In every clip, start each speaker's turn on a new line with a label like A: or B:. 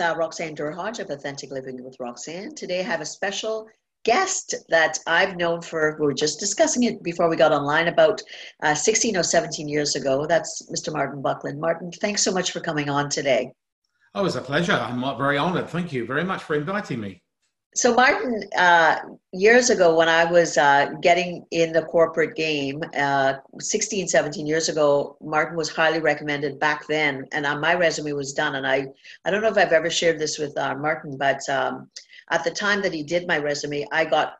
A: Uh, Roxanne Derhodge of Authentic Living with Roxanne. Today I have a special guest that I've known for, we were just discussing it before we got online, about uh, 16 or 17 years ago. That's Mr. Martin Buckland. Martin, thanks so much for coming on today.
B: Oh, it's a pleasure. I'm very honored. Thank you very much for inviting me.
A: So, Martin, uh, years ago when I was uh, getting in the corporate game, uh, 16, 17 years ago, Martin was highly recommended back then. And uh, my resume was done. And I, I don't know if I've ever shared this with uh, Martin, but um, at the time that he did my resume, I got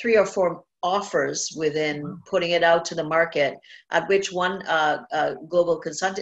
A: three or four offers within putting it out to the market, at which one uh, global consult-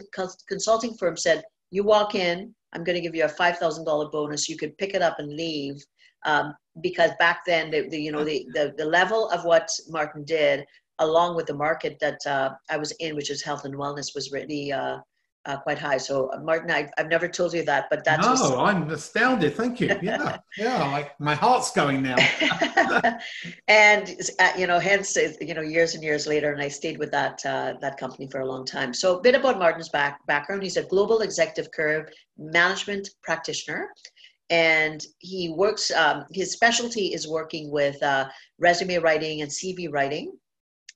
A: consulting firm said, You walk in, I'm going to give you a $5,000 bonus. You could pick it up and leave um, because back then the, the you know the, the, the level of what Martin did along with the market that uh, I was in, which is health and wellness, was really uh, uh, quite high. So, uh, Martin, I, have never told you that, but that's.
B: No, just... I'm astounded. Thank you. Yeah, yeah, like my heart's going now.
A: and uh, you know, hence you know, years and years later, and I stayed with that uh, that company for a long time. So, a bit about Martin's back background. He's a global executive curve management practitioner and he works um, his specialty is working with uh, resume writing and cv writing.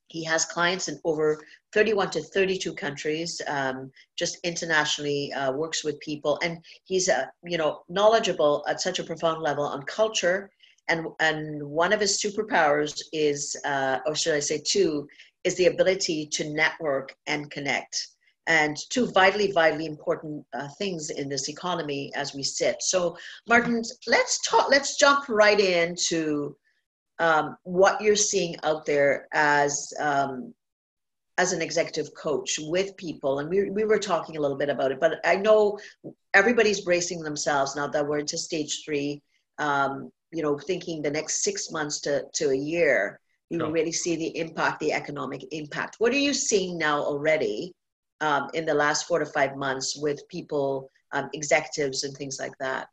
A: He has clients in over 31 to 32 countries um, just internationally uh, works with people. And he's uh, you know knowledgeable at such a profound level on culture. And and one of his superpowers is uh, or should i say two is the ability to network and connect and two vitally, vitally important uh, things in this economy as we sit. So, Martin, let's talk. Let's jump right into um, what you're seeing out there as um, as an executive coach with people. And we we were talking a little bit about it, but I know everybody's bracing themselves now that we're into stage three. Um, you know, thinking the next six months to to a year. You sure. really see the impact, the economic impact. What are you seeing now already? Um, in the last four to five months with people, um, executives, and things like that?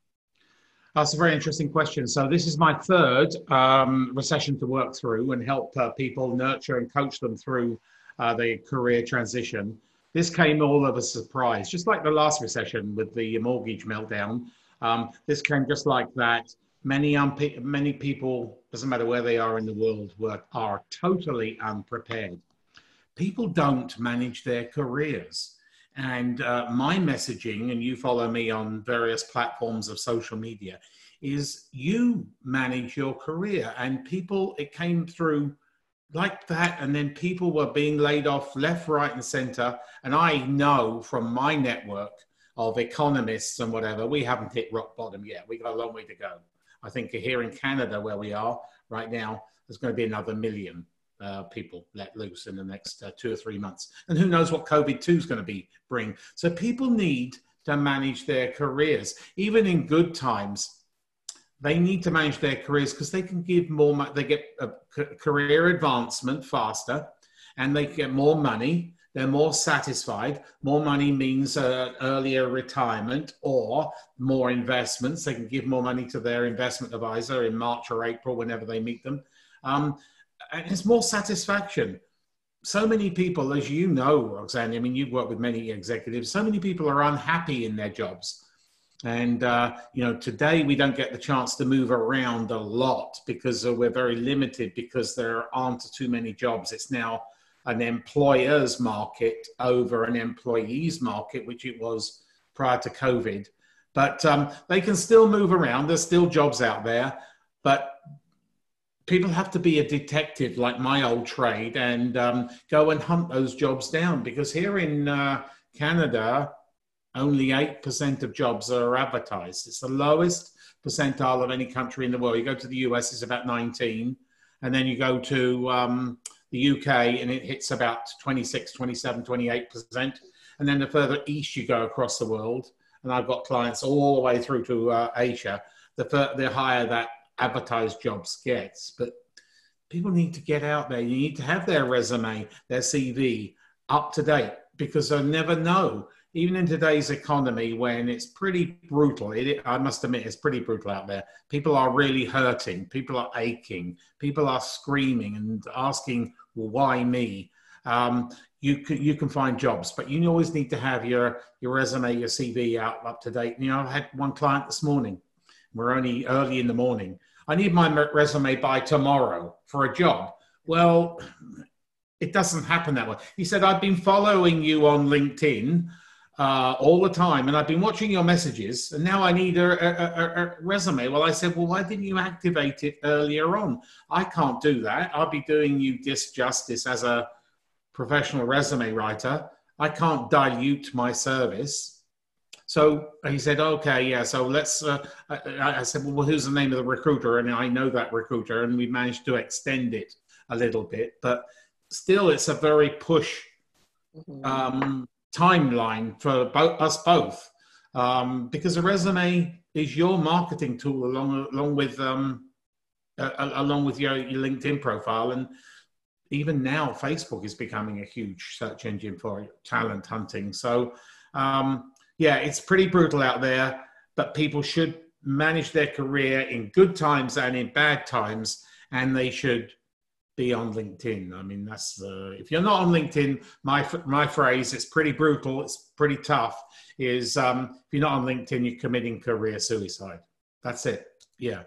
B: That's a very interesting question. So this is my third um, recession to work through and help uh, people nurture and coach them through uh, their career transition. This came all of a surprise, just like the last recession with the mortgage meltdown. Um, this came just like that. Many um, many people, doesn't matter where they are in the world, were, are totally unprepared people don't manage their careers. And uh, my messaging, and you follow me on various platforms of social media, is you manage your career. And people, it came through like that. And then people were being laid off left, right, and center. And I know from my network of economists and whatever, we haven't hit rock bottom yet. We got a long way to go. I think here in Canada, where we are right now, there's going to be another million uh, people let loose in the next uh, two or three months. And who knows what COVID 2 is going to be bring. So people need to manage their careers. Even in good times, they need to manage their careers because they can give more, they get a career advancement faster and they get more money. They're more satisfied. More money means uh, earlier retirement or more investments. They can give more money to their investment advisor in March or April, whenever they meet them. Um, and it's more satisfaction. So many people, as you know, Roxanne, I mean, you've worked with many executives, so many people are unhappy in their jobs. And, uh, you know, today we don't get the chance to move around a lot because uh, we're very limited because there aren't too many jobs. It's now an employer's market over an employee's market, which it was prior to COVID. But um, they can still move around. There's still jobs out there. But people have to be a detective like my old trade and um, go and hunt those jobs down because here in uh, Canada, only 8% of jobs are advertised. It's the lowest percentile of any country in the world. You go to the US, it's about 19. And then you go to um, the UK and it hits about 26, 27, 28%. And then the further east you go across the world, and I've got clients all the way through to uh, Asia, the, the higher that advertised jobs gets. But people need to get out there. You need to have their resume, their CV up to date because they'll never know. Even in today's economy, when it's pretty brutal, it, I must admit, it's pretty brutal out there. People are really hurting. People are aching. People are screaming and asking, well, why me? Um, you can you can find jobs, but you always need to have your your resume, your CV out up to date. You know, I had one client this morning. We're only early in the morning. I need my resume by tomorrow for a job. Well, it doesn't happen that way. He said, I've been following you on LinkedIn uh, all the time and I've been watching your messages and now I need a, a, a, a, resume. Well, I said, well, why didn't you activate it earlier on? I can't do that. I'll be doing you disjustice as a professional resume writer. I can't dilute my service. So he said, okay, yeah. So let's, uh, I, I, said, well, who's the name of the recruiter? And I know that recruiter and we managed to extend it a little bit, but still it's a very push mm-hmm. um, timeline for both, us both um, because a resume is your marketing tool along along with um, uh, along with your, your LinkedIn profile and even now Facebook is becoming a huge search engine for talent hunting. So um, yeah, it's pretty brutal out there, but people should manage their career in good times and in bad times, and they should be on LinkedIn. I mean, that's the if you're not on LinkedIn, my my phrase, it's pretty brutal, it's pretty tough. Is um, if you're not on LinkedIn, you're committing career suicide. That's it. Yeah.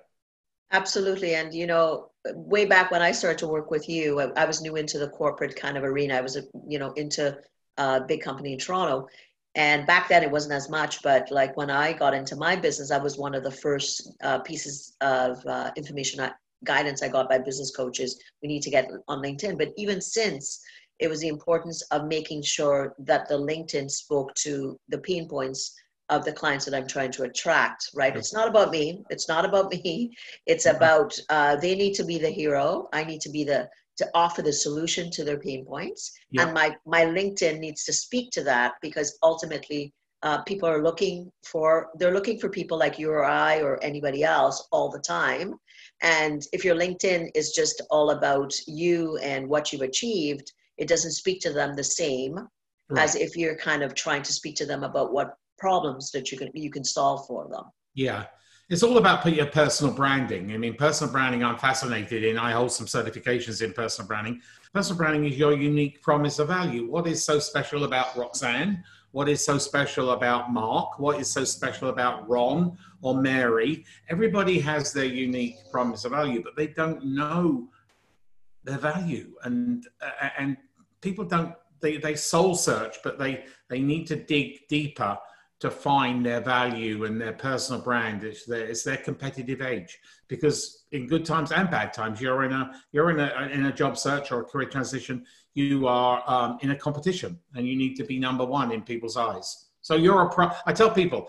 A: Absolutely, and you know, way back when I started to work with you, I, I was new into the corporate kind of arena. I was, you know, into a big company in Toronto, and back then it wasn't as much. But like when I got into my business, I was one of the first uh, pieces of uh, information I, guidance I got by business coaches, we need to get on LinkedIn. But even since, it was the importance of making sure that the LinkedIn spoke to the pain points of the clients that I'm trying to attract, right? It's not about me. It's not about me. It's mm-hmm. about uh, they need to be the hero. I need to be the to offer the solution to their pain points, yeah. and my my LinkedIn needs to speak to that because ultimately uh, people are looking for they're looking for people like you or I or anybody else all the time, and if your LinkedIn is just all about you and what you've achieved, it doesn't speak to them the same right. as if you're kind of trying to speak to them about what problems that you can you can solve for them.
B: Yeah. It's all about your personal branding. I mean, personal branding, I'm fascinated in. I hold some certifications in personal branding. Personal branding is your unique promise of value. What is so special about Roxanne? What is so special about Mark? What is so special about Ron or Mary? Everybody has their unique promise of value, but they don't know their value, and uh, and people don't. They, they soul search, but they, they need to dig deeper to find their value and their personal brand. It's their, it's their competitive edge because in good times and bad times, you're in a you're in a in a job search or a career transition you are um, in a competition and you need to be number one in people's eyes. So you're a pro. I tell people,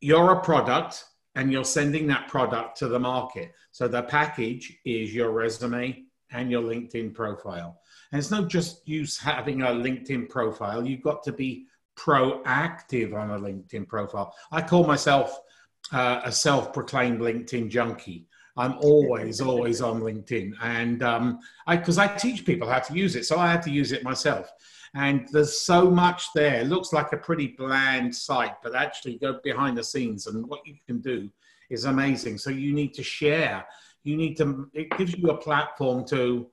B: you're a product and you're sending that product to the market. So the package is your resume and your LinkedIn profile. And it's not just use having a LinkedIn profile. You've got to be proactive on a LinkedIn profile. I call myself uh, a self-proclaimed LinkedIn junkie. I'm always, always on LinkedIn, and um, I because I teach people how to use it, so I had to use it myself. And there's so much there. It looks like a pretty bland site, but actually, go behind the scenes, and what you can do is amazing. So you need to share. You need to. It gives you a platform to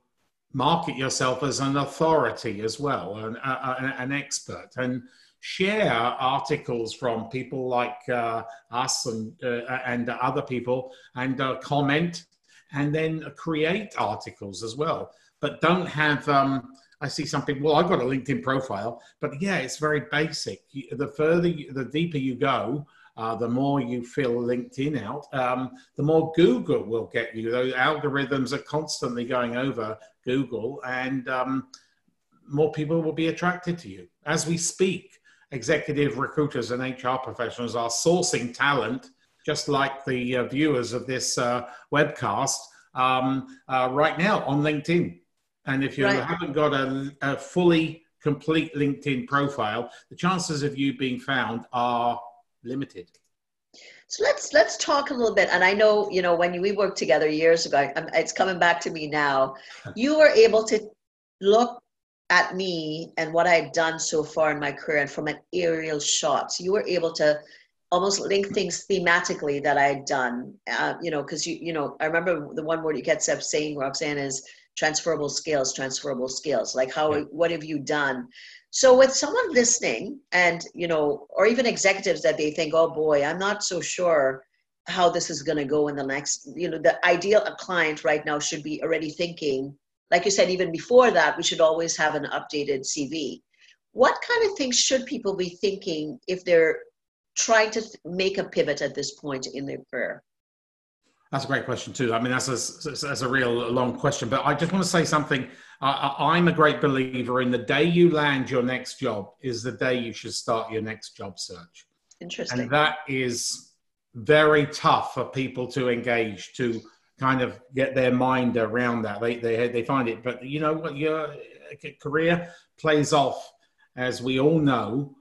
B: market yourself as an authority as well, an, a, an expert, and share articles from people like uh, us and, uh, and other people and uh, comment and then create articles as well. But don't have, um, I see some people, well, I've got a LinkedIn profile, but yeah, it's very basic. The further, you, the deeper you go, uh, the more you fill LinkedIn out, um, the more Google will get you. Those algorithms are constantly going over Google, and um, more people will be attracted to you. As we speak, executive recruiters and HR professionals are sourcing talent, just like the uh, viewers of this uh, webcast, um, uh, right now on LinkedIn. And if you
A: Right.
B: haven't got a, a fully complete LinkedIn profile, the chances of you being found are limited.
A: So let's let's talk a little bit. And I know you know when we worked together years ago, it's coming back to me now. You were able to look at me and what I've done so far in my career, and from an aerial shot, so you were able to almost link things thematically that I had done. Uh, you know, because you you know I remember the one word you kept saying, Roxanne, is transferable skills, transferable skills. Like how
B: Yeah.
A: what have you done? So with someone listening and, you know, or even executives that they think, oh boy, I'm not so sure how this is going to go in the next, you know, the ideal client right now should be already thinking, like you said, even before that, we should always have an updated CV. What kind of things should people be thinking if they're trying to th- make a pivot at this point in their career?
B: That's a great question too. I mean, that's a, that's a real long question, but I just want to say something. I- I'm a great believer in the day you land your next job is the day you should start your next job search.
A: Interesting.
B: And that is very tough for people to engage to kind of get their mind around that. They, they, they find it, but you know what? Your career plays off, as we all know,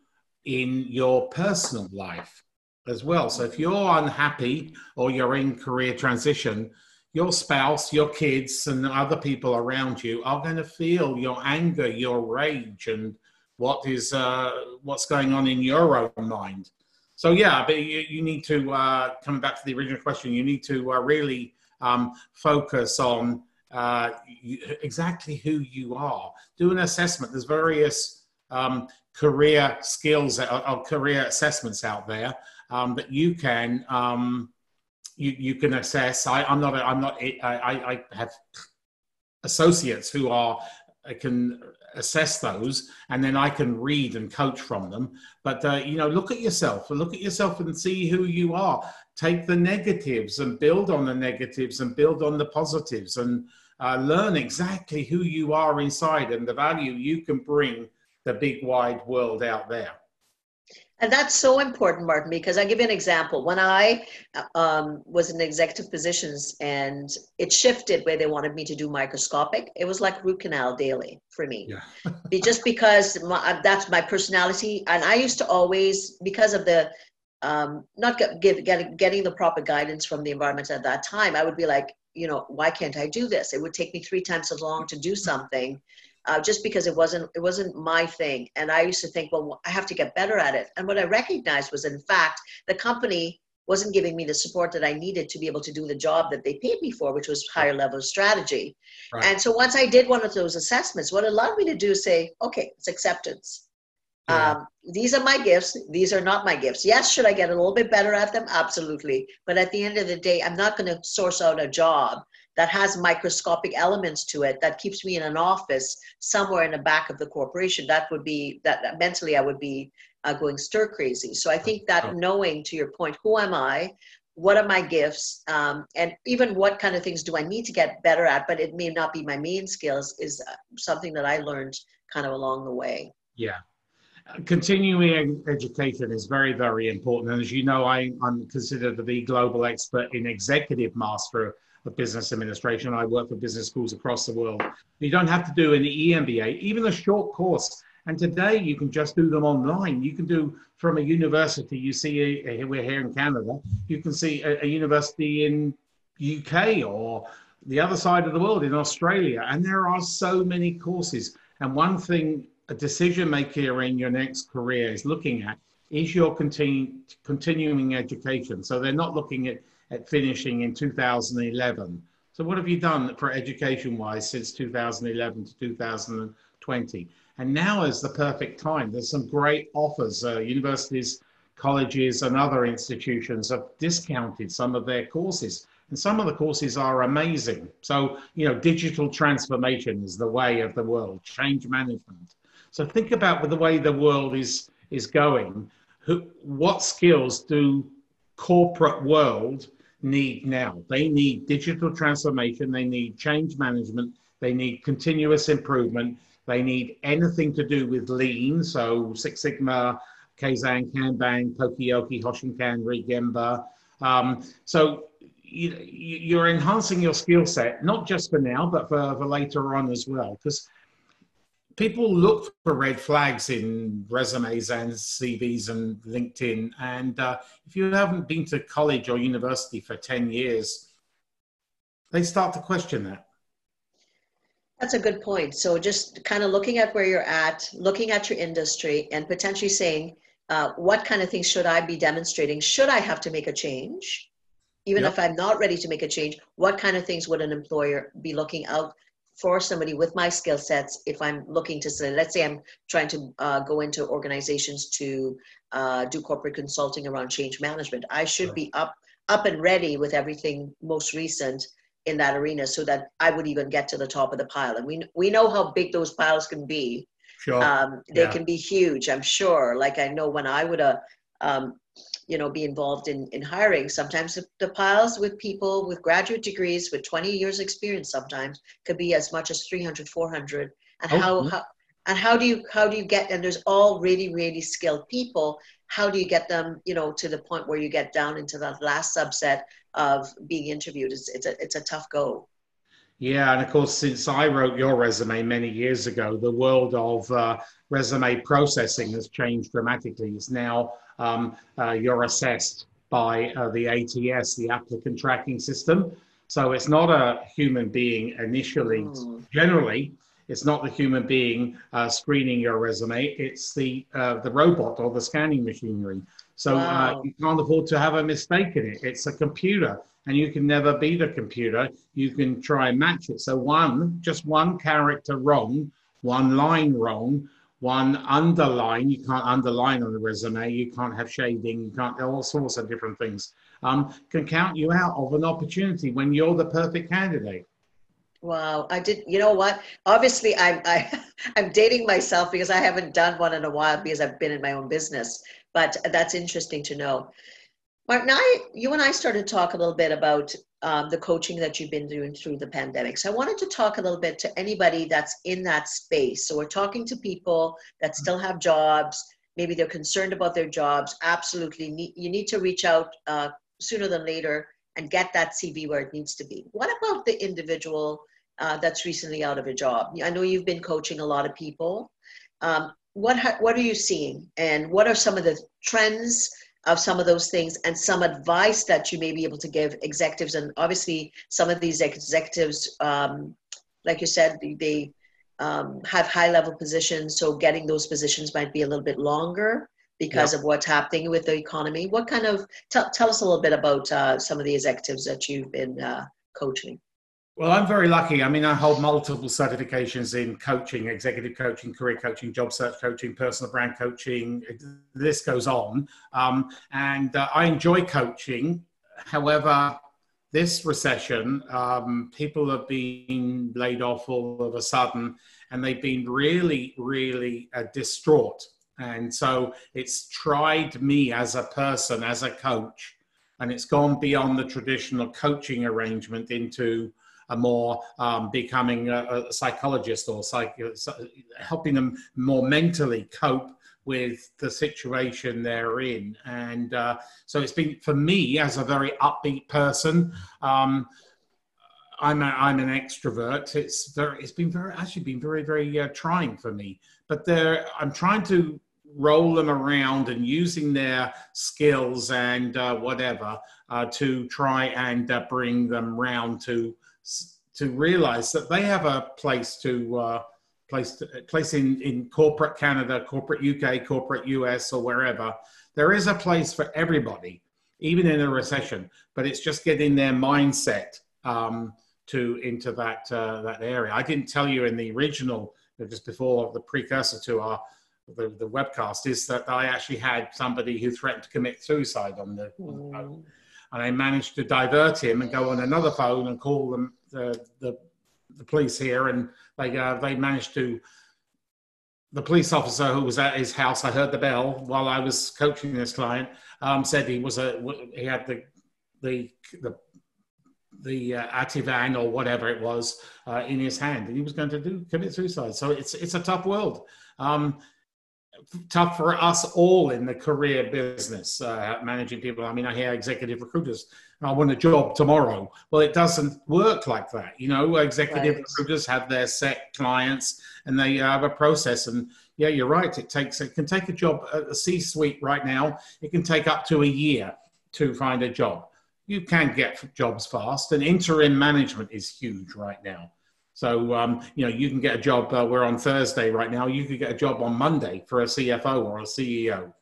B: in your personal life as well. So if you're unhappy or you're in career transition, your spouse, your kids, and other people around you are going to feel your anger, your rage, and what is uh, what's going on in your own mind. So yeah, but you, you need to uh, coming back to the original question. You need to uh, really um, focus on uh, you, exactly who you are. Do an assessment. There's various um, career skills or, or career assessments out there um, that you can um, you, you can assess. I, I'm not. A, I'm not. I, I I have associates who are I can assess those, and then I can read and coach from them. But uh, you know, look at yourself look at yourself and see who you are. Take the negatives and build on the negatives and build on the positives and uh, learn exactly who you are inside and the value you can bring the big wide world out there.
A: And that's so important, Martin, because I'll give you an example. When I um, was in executive positions and it shifted where they wanted me to do microscopic, it was like root canal daily for me.
B: Yeah.
A: Just because my, that's my personality. And I used to always, because of the, um, not get, get, getting, getting the proper guidance from the environment at that time, I would be like, you know, why can't I do this? It would take me three times as long to do something uh, just because it wasn't it wasn't my thing and i used to think well i have to get better at it and what i recognized was in fact the company wasn't giving me the support that i needed to be able to do the job that they paid me for which was higher level strategy
B: Right.
A: and so once i did one of those assessments what it allowed me to do is say okay it's acceptance
B: Yeah.
A: um, these are my gifts. These are not my gifts. Yes should i get a little bit better at them? Absolutely. But at the end of the day i'm not going to source out a job that has microscopic elements to it that keeps me in an office somewhere in the back of the corporation. That would be that, that mentally i would be uh, going stir crazy. So i think that knowing to your point who am i? What are my gifts? Um, and even what kind of things do i need to get better at but it may not be my main skills is uh, something that i learned kind of along the way.
B: Yeah. Continuing education is very, very important. And as you know, I, I'm considered the global expert in executive master of business administration. I work for business schools across the world. You don't have to do an EMBA, even a short course. And today you can just do them online. You can do from a university. You see, uh, a, we're here in Canada. You can see a, a university in UK or the other side of the world in Australia, and there are so many courses. And one thing a decision maker in your next career is looking at is your continu- continuing education. So they're not looking at, at finishing in 2011. So what have you done for education wise since 2011 to 2020? And now is the perfect time. There's some great offers. Uh, universities, colleges, and other institutions have discounted some of their courses. And some of the courses are amazing. So, you know, digital transformation is the way of the world, change management. So think about the way the world is is going. Who, what skills do corporate world need now? They need digital transformation. They need change management. They need continuous improvement. They need anything to do with lean. So Six Sigma, Kaizen, Kanban, Poka-yoke, Hoshin Kanri, Gemba. Um, so you, you're enhancing your skill set, not just for now, but for, for later on as well. Because people look for red flags in resumes and CVs and LinkedIn. And uh, if you haven't been to college or university for 10 years, they start to question that.
A: That's a good point. So just kind of looking at where you're at, looking at your industry, and potentially saying, uh, what kind of things should I be demonstrating? Should I have to make a change? Even yep. if I'm not ready to make a change, what kind of things would an employer be looking out for somebody with my skill sets if i'm looking to say let's say i'm trying to uh, go into organizations to uh, do corporate consulting around change management i should be up up and ready with everything most recent in that arena so that i would even get to the top of the pile and we we know how big those piles can be
B: sure. Um,
A: they yeah. can be huge i'm sure like i know when i would uh, um, you know be involved in in hiring. Sometimes the piles with people with graduate degrees with 20 years experience sometimes could be as much as 300 400 and oh, how, how and how do you how do you get and there's all really really skilled people. How do you get them you know to the point where you get down into that last subset of being interviewed? It's, it's a it's a tough go
B: yeah, and of course, since I wrote your resume many years ago, the world of uh, resume processing has changed dramatically. It's now um, uh, you're assessed by uh, the ATS, the applicant tracking system. So it's not a human being initially. Mm. Generally, it's not the human being uh, screening your resume. It's the uh, the robot or the scanning machinery. So uh, wow. you can't afford to have a mistake in it. It's a computer and you can never be the computer. You can try and match it. So one, just one character wrong, one line wrong, one underline. You can't underline on the resume. You can't have shading. You can't all sorts of different things. Um, can count you out of an opportunity when you're the perfect candidate.
A: Wow, I did. You know what? Obviously, I'm I, I'm dating myself because I haven't done one in a while because I've been in my own business. But that's interesting to know. Martin, I, you and I started to talk a little bit about um, the coaching that you've been doing through the pandemic. So I wanted to talk a little bit to anybody that's in that space. So we're talking to people that still have jobs. Maybe they're concerned about their jobs. Absolutely, need, you need to reach out uh, sooner than later and get that CV where it needs to be. What about the individual uh, that's recently out of a job? I know you've been coaching a lot of people. Um, what what are you seeing, and what are some of the trends? Of some of those things and some advice that you may be able to give executives. And obviously some of these executives um, like you said they um, have high level positions. So getting those positions might be a little bit longer because yep. of what's happening with the economy. What kind of tell, tell us a little bit about uh, some of the executives that you've been uh, coaching
B: well, I'm very lucky. I mean, I hold multiple certifications in coaching, executive coaching, career coaching, job search coaching, personal brand coaching. This goes on. Um, and uh, I enjoy coaching. However, this recession, um, people have been laid off all of a sudden and they've been really, really uh, distraught. And so it's tried me as a person, as a coach, and it's gone beyond the traditional coaching arrangement into a more um, becoming a, a, psychologist or psych, helping them more mentally cope with the situation they're in. And uh, so it's been, for me, as a very upbeat person, um, I'm, a, I'm an extrovert. It's very, it's been very, actually been very, very uh, trying for me. But there, I'm trying to roll them around and using their skills and uh, whatever uh, to try and uh, bring them round to to realize that they have a place to uh, place to, place in in corporate Canada, corporate UK, corporate US, or wherever. There is a place for everybody, even in a recession. But it's just getting their mindset um, to into that uh, that area. I didn't tell you in the original, just before the precursor to our the, the webcast, is that I actually had somebody who threatened to commit suicide on the, on the phone and I managed to divert him and go on another phone and call them the the, the police here, and they uh, they managed to. The police officer who was at his house, I heard the bell while I was coaching this client. Um, said he was a he had the the the the uh, Ativan or whatever it was uh, in his hand, and he was going to do commit suicide. So it's it's a tough world. Um, tough for us all in the career business, uh, managing people. I mean, I hear executive recruiters I want a job tomorrow. Well, it doesn't work like that. You know, executive right. recruiters have their set clients and they have a process. And yeah, you're right. It takes it can take a job at the C-suite right now. It can take up to a year to find a job. You can get jobs fast, and interim management is huge right now. So um, you know you can get a job. Uh, we're on Thursday right now. You could get a job on Monday for a CFO or a CEO,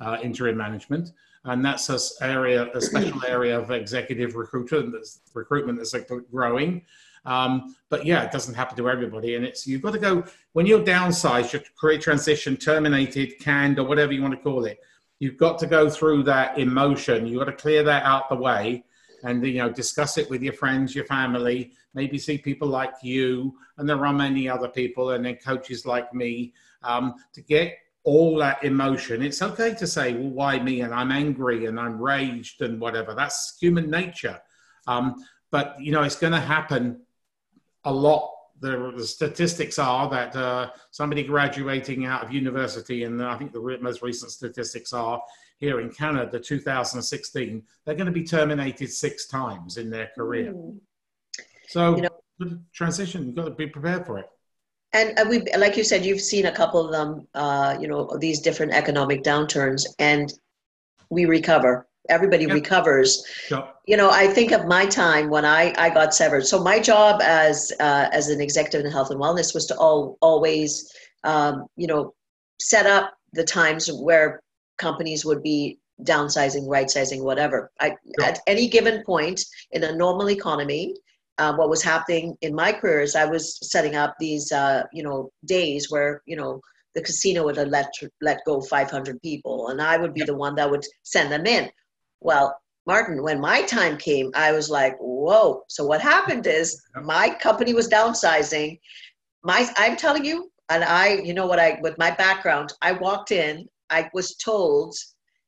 B: uh, interim management and that's a area, a special area of executive recruitment that's, recruitment that's growing. Um, but yeah, it doesn't happen to everybody, and it's you've got to go when you're downsized, your career transition, terminated, canned, or whatever you want to call it. You've got to go through that emotion. You've got to clear that out the way, and you know discuss it with your friends, your family, maybe see people like you, and there are many other people, and then coaches like me um, to get all that emotion. It's okay to say, well, why me? And I'm angry and I'm raged and whatever. That's human nature. Um, but, you know, it's going to happen a lot. The, the statistics are that uh, somebody graduating out of university, and I think the most recent statistics are here in Canada, 2016, they're going to be terminated six times in their career. Mm. So, you know, transition, you've got to be prepared for it
A: and, we like you said you've seen a couple of them uh, you know these different economic downturns and we recover everybody yep. recovers yep. you know i think of my time when i i got severed so my job as uh, as an executive in health and wellness was to all, always um, you know set up the times where companies would be downsizing right sizing whatever I, yep. at any given point in a normal economy uh, what was happening in my career is I was setting up these, uh, you know, days where, you know, the casino would let, let go 500 people and I would be the one that would send them in. Well, Martin, when my time came, I was like, whoa. So what happened is my company was downsizing. My, I'm telling you, and I, you know what I, with my background, I walked in, I was told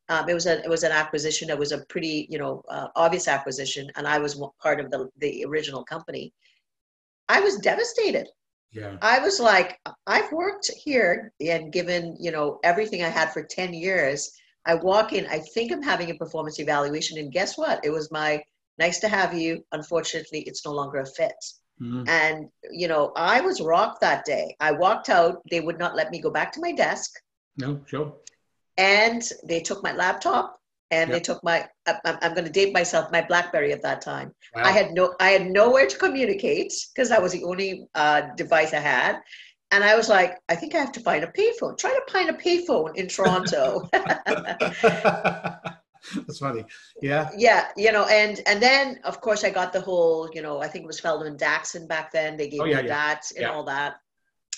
A: um, it was a it was an acquisition. It was a pretty you know uh, obvious acquisition, and I was part of the the original company. I was devastated.
B: Yeah.
A: I was like, I've worked here and given you know everything I had for ten years. I walk in. I think I'm having a performance evaluation, and guess what? It was my nice to have you. Unfortunately, it's no longer a fit. Mm-hmm. And you know, I was rocked that day. I walked out. They would not let me go back to my desk.
B: No, sure
A: and they took my laptop and yep. they took my i'm, I'm going to date myself my blackberry at that time. Wow. i had no i had nowhere to communicate because that was the only uh, device i had. And i was like i think i have to find a payphone. Try to find a payphone in toronto.
B: That's funny. Yeah.
A: Yeah you know and and then of course i got the whole you know i think it was feldman daxon back then. They gave oh, yeah, me yeah. that and yeah. all that.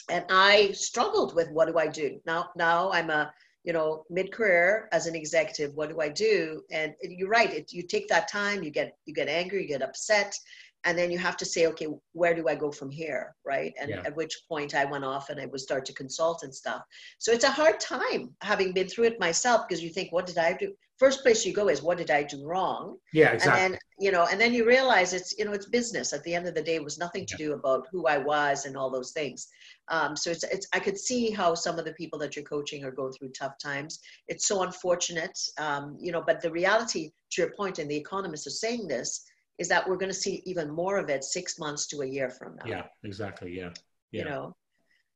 A: And i struggled with what do i do? Now now i'm a you know mid-career as an executive what do i do? And you're right it, you take that time you get you get angry you get upset and then you have to say okay where do i go from here right? And yeah. at which point i went off and i would start to consult and stuff. So it's a hard time having been through it myself because you think what did i do? First place you go is what did i do wrong?
B: Yeah exactly.
A: and then you know and then you realize it's you know it's business. At the end of the day it was nothing to yeah. do about who i was and all those things. Um, so it's, it's i could see how some of the people that you're coaching are going through tough times. It's so unfortunate um, you know but the reality to your point and the economists are saying this is that we're going to see even more of it six months to a year from now
B: yeah exactly yeah, yeah.
A: you know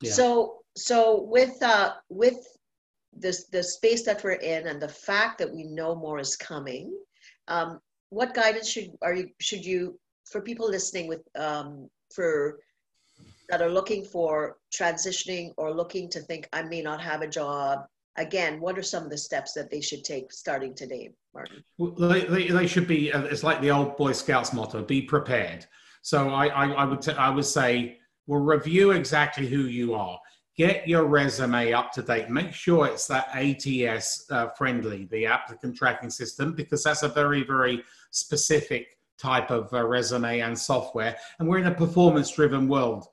A: yeah. so so with uh with this the space that we're in and the fact that we know more is coming um, what guidance should are you should you for people listening with um, for that are looking for transitioning or looking to think i may not have a job again what are some of the steps that they should take starting today martin
B: well, they, they, should be uh, it's like the old boy scouts motto be prepared so i i, I would t- I would say well review exactly who you are get your resume up to date. Make sure it's that ATS uh, friendly, the applicant tracking system, because that's a very, very specific type of uh, resume and software. And we're in a performance driven world.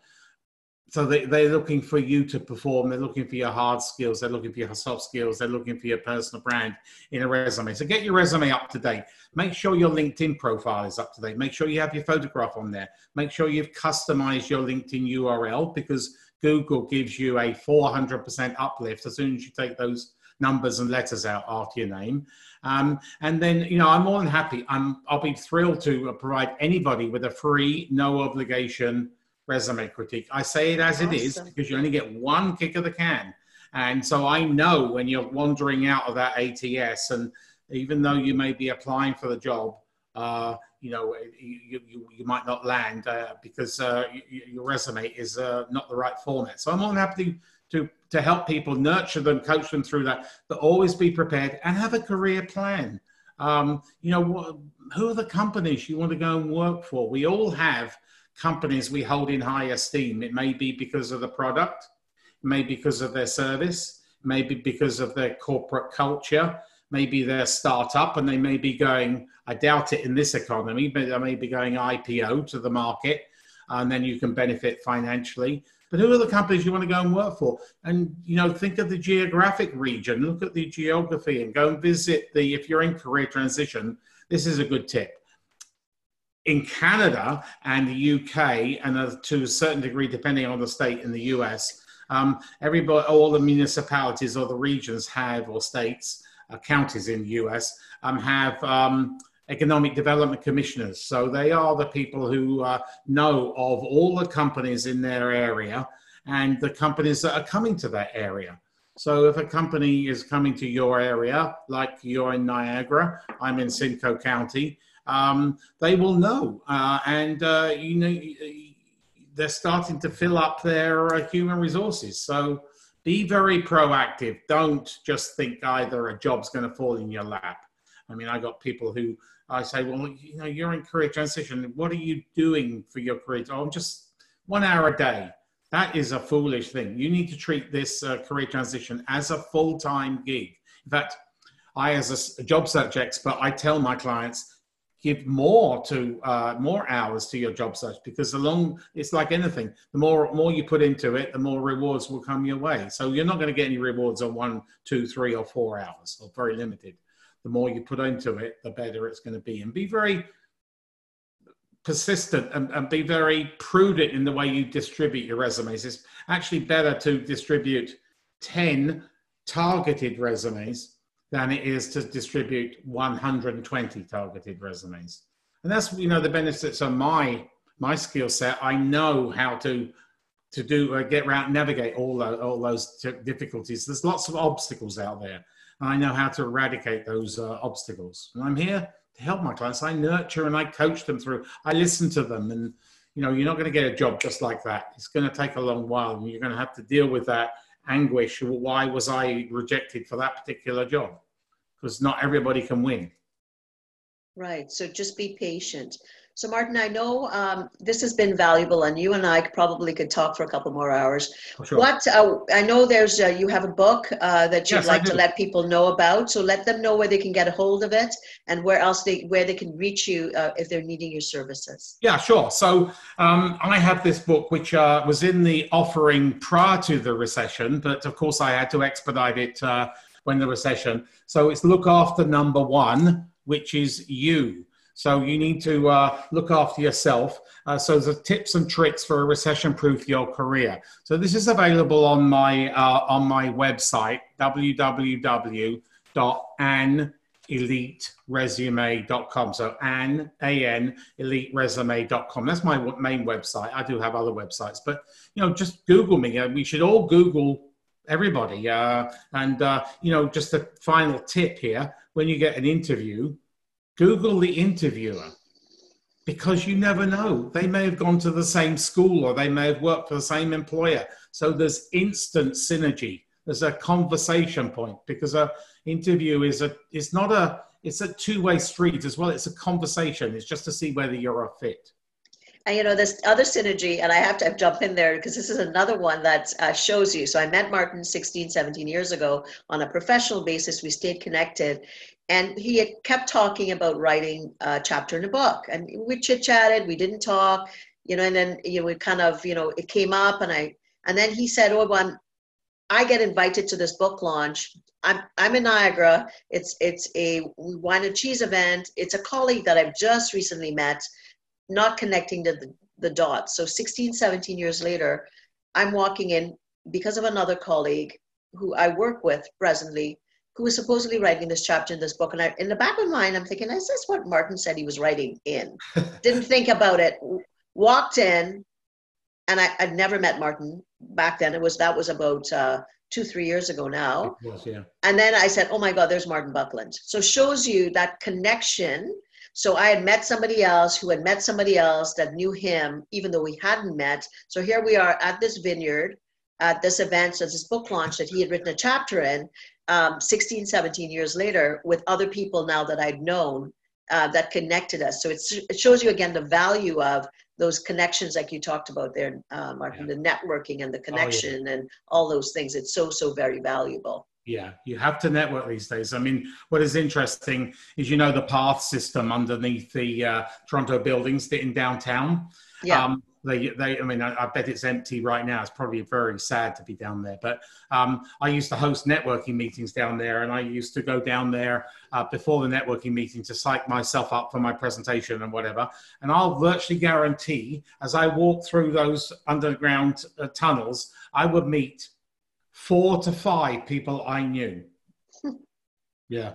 B: So they, they're looking for you to perform. They're looking for your hard skills. They're looking for your soft skills. They're looking for your personal brand in a resume. So get your resume up to date. Make sure your LinkedIn profile is up to date. Make sure you have your photograph on there. Make sure you've customized your LinkedIn URL because Google gives you a 400% uplift as soon as you take those numbers and letters out after your name. Um, and then, you know, I'm more than happy. I'm, I'll be thrilled to provide anybody with a free, no obligation resume critique. I say it as awesome. it is because you only get one kick of the can. And so I know when you're wandering out of that ATS, and even though you may be applying for the job, uh, you know, you, you, you, might not land uh, because uh, you, your resume is uh, not the right format. So I'm more than happy to, to help people, nurture them, coach them through that, but always be prepared and have a career plan. Um, you know, who are the companies you want to go and work for? We all have companies we hold in high esteem. It may be because of the product, maybe because of their service, maybe because of their corporate culture, maybe they're startup and they may be going, I doubt it in this economy, but they may be going IPO to the market and then you can benefit financially. But who are the companies you want to go and work for? And you know, think of the geographic region, look at the geography, and go and visit the. If you're in career transition, this is a good tip. In Canada and the UK, and to a certain degree, depending on the state in the US, um, everybody, all the municipalities or the regions have, or states, uh, counties in the US, um, have um, economic development commissioners. So they are the people who uh, know of all the companies in their area and the companies that are coming to that area. So if a company is coming to your area, like you're in Niagara, I'm in Simcoe County, um, they will know. Uh, and, uh, you know, they're starting to fill up their uh, human resources. So be very proactive. Don't just think either a job's going to fall in your lap. I mean, I got people who I say, well, you know, you're in career transition. What are you doing for your career? Oh, I'm just one hour a day. That is a foolish thing. You need to treat this uh, career transition as a full time gig. In fact, I, as a, job search expert, I tell my clients give more to uh, more hours to your job search because the long it's like anything the more more you put into it the more rewards will come your way so you're not going to get any rewards on one two three or four hours or very limited the more you put into it, the better it's going to be. And be very persistent and, and, be very prudent in the way you distribute your resumes. It's actually better to distribute 10 targeted resumes than it is to distribute 120 targeted resumes. And that's, you know, the benefits of my, my skill set. I know how to, to do, uh, get around, navigate all, the, all those difficulties. There's lots of obstacles out there. And I know how to eradicate those uh, obstacles. And I'm here to help my clients. I nurture and I coach them through. I listen to them, and you know, you're not going to get a job just like that. It's going to take a long while, and you're going to have to deal with that anguish. Why was I rejected for that particular job? Because not everybody can win.
A: Right. So just be patient. So, Martin, I know um, this has been valuable, and you and I probably could talk for a couple more hours. Sure. What uh, I know, there's uh, you have a book uh, that you'd yes, like to let people know about. So, let them know where they can get a hold of it, and where else they where they can reach you uh, if they're needing your services.
B: Yeah, sure. So, um, I have this book which uh, was in the offering prior to the recession, but of course, I had to expedite it uh, when the recession. So, it's look after number one, which is you. So you need to uh, look after yourself. Uh, so the tips and tricks for a recession-proof your career. So this is available on my uh, on my website www.aneliteresume.com. So an a n eliteresume.com. That's my main website. I do have other websites, but you know, just Google me. Uh, we should all Google everybody. Uh, and uh, you know, just a final tip here: when you get an interview Google the interviewer because you never know. They may have gone to the same school or they may have worked for the same employer. So there's instant synergy. There's a conversation point because a interview is a it's not a it's a two-way street as well. It's a conversation. It's just to see whether you're a fit.
A: And you know, this other synergy, and I have to jump in there because this is another one that uh, shows you. So I met Martin 16, 17 years ago on a professional basis. We stayed connected and he had kept talking about writing a chapter in a book and we chit chatted we didn't talk you know and then you know we kind of you know it came up and i and then he said oh one i get invited to this book launch. I'm i'm in niagara. It's it's a wine and cheese event. It's a colleague that i've just recently met not connecting to the, the dots. So 16 17 years later i'm walking in because of another colleague who i work with presently who was supposedly writing this chapter in this book. And I, in the back of my mind, I'm thinking, is this what Martin said he was writing in? Didn't think about it. Walked in, and I, would never met Martin back then. It was that was about uh, two, three years ago now.
B: Was, yeah.
A: And then I said, oh my God, there's Martin Buckland. So shows you that connection. So I had met somebody else who had met somebody else that knew him, even though we hadn't met. So here we are at this vineyard, at this event, so this book launch that he had written a chapter in um, 16, 17 years later with other people now that I'd known uh, that connected us. So it shows you again the value of those connections like you talked about there, uh, Martin, yeah. the networking and the connection oh, yeah. and all those things. It's so, so very valuable.
B: Yeah, you have to network these days. I mean, what is interesting is you know the path system underneath the uh, Toronto buildings in downtown.
A: Yeah. Um,
B: they, they, I mean, I, I, bet it's empty right now. It's probably very sad to be down there. But um, I used to host networking meetings down there, and I used to go down there uh, before the networking meeting to psych myself up for my presentation and whatever. And I'll virtually guarantee, as I walk through those underground uh, tunnels, I would meet four to five people I knew. yeah.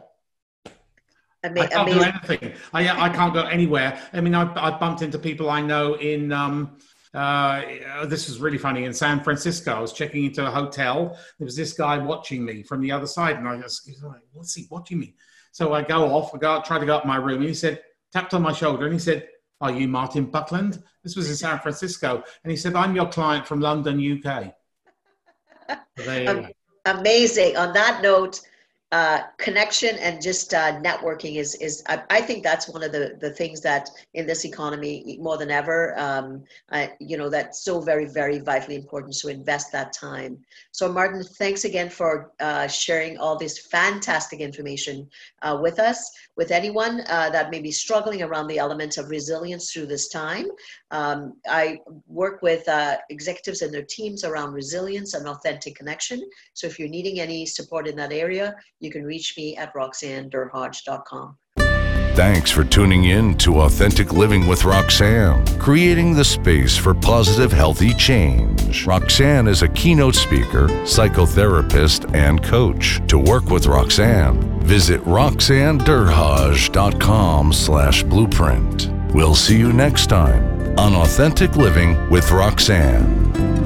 B: I can't do anything. I, I can't go anywhere. I mean, I, I bumped into people I know in, um, uh, this is really funny, in San Francisco. I was checking into a hotel. There was this guy watching me from the other side. And I was like, what's he watching me? So I go off, I go out, try to go up my room. And he said, tapped on my shoulder and he said, are you Martin Buckland? This was in San Francisco. And he said, I'm your client from London, UK.
A: Amazing. On that note, uh, connection and just uh, networking is is I, I, think that's one of the the things that in this economy more than ever um, I, you know that's so very very vitally important to invest that time. So martin thanks again for uh, sharing all this fantastic information uh, with us. With anyone uh, that may be struggling around the element of resilience through this time um, i work with uh, executives and their teams around resilience and authentic connection. So if you're needing any support in that area you can reach me at roxannederhodge.com.
C: Thanks for tuning in to Authentic Living with Roxanne, creating the space for positive, healthy change. Roxanne is a keynote speaker, psychotherapist, and coach. To work with Roxanne, visit roxannederhodge.com slash blueprint. We'll see you next time on Authentic Living with Roxanne.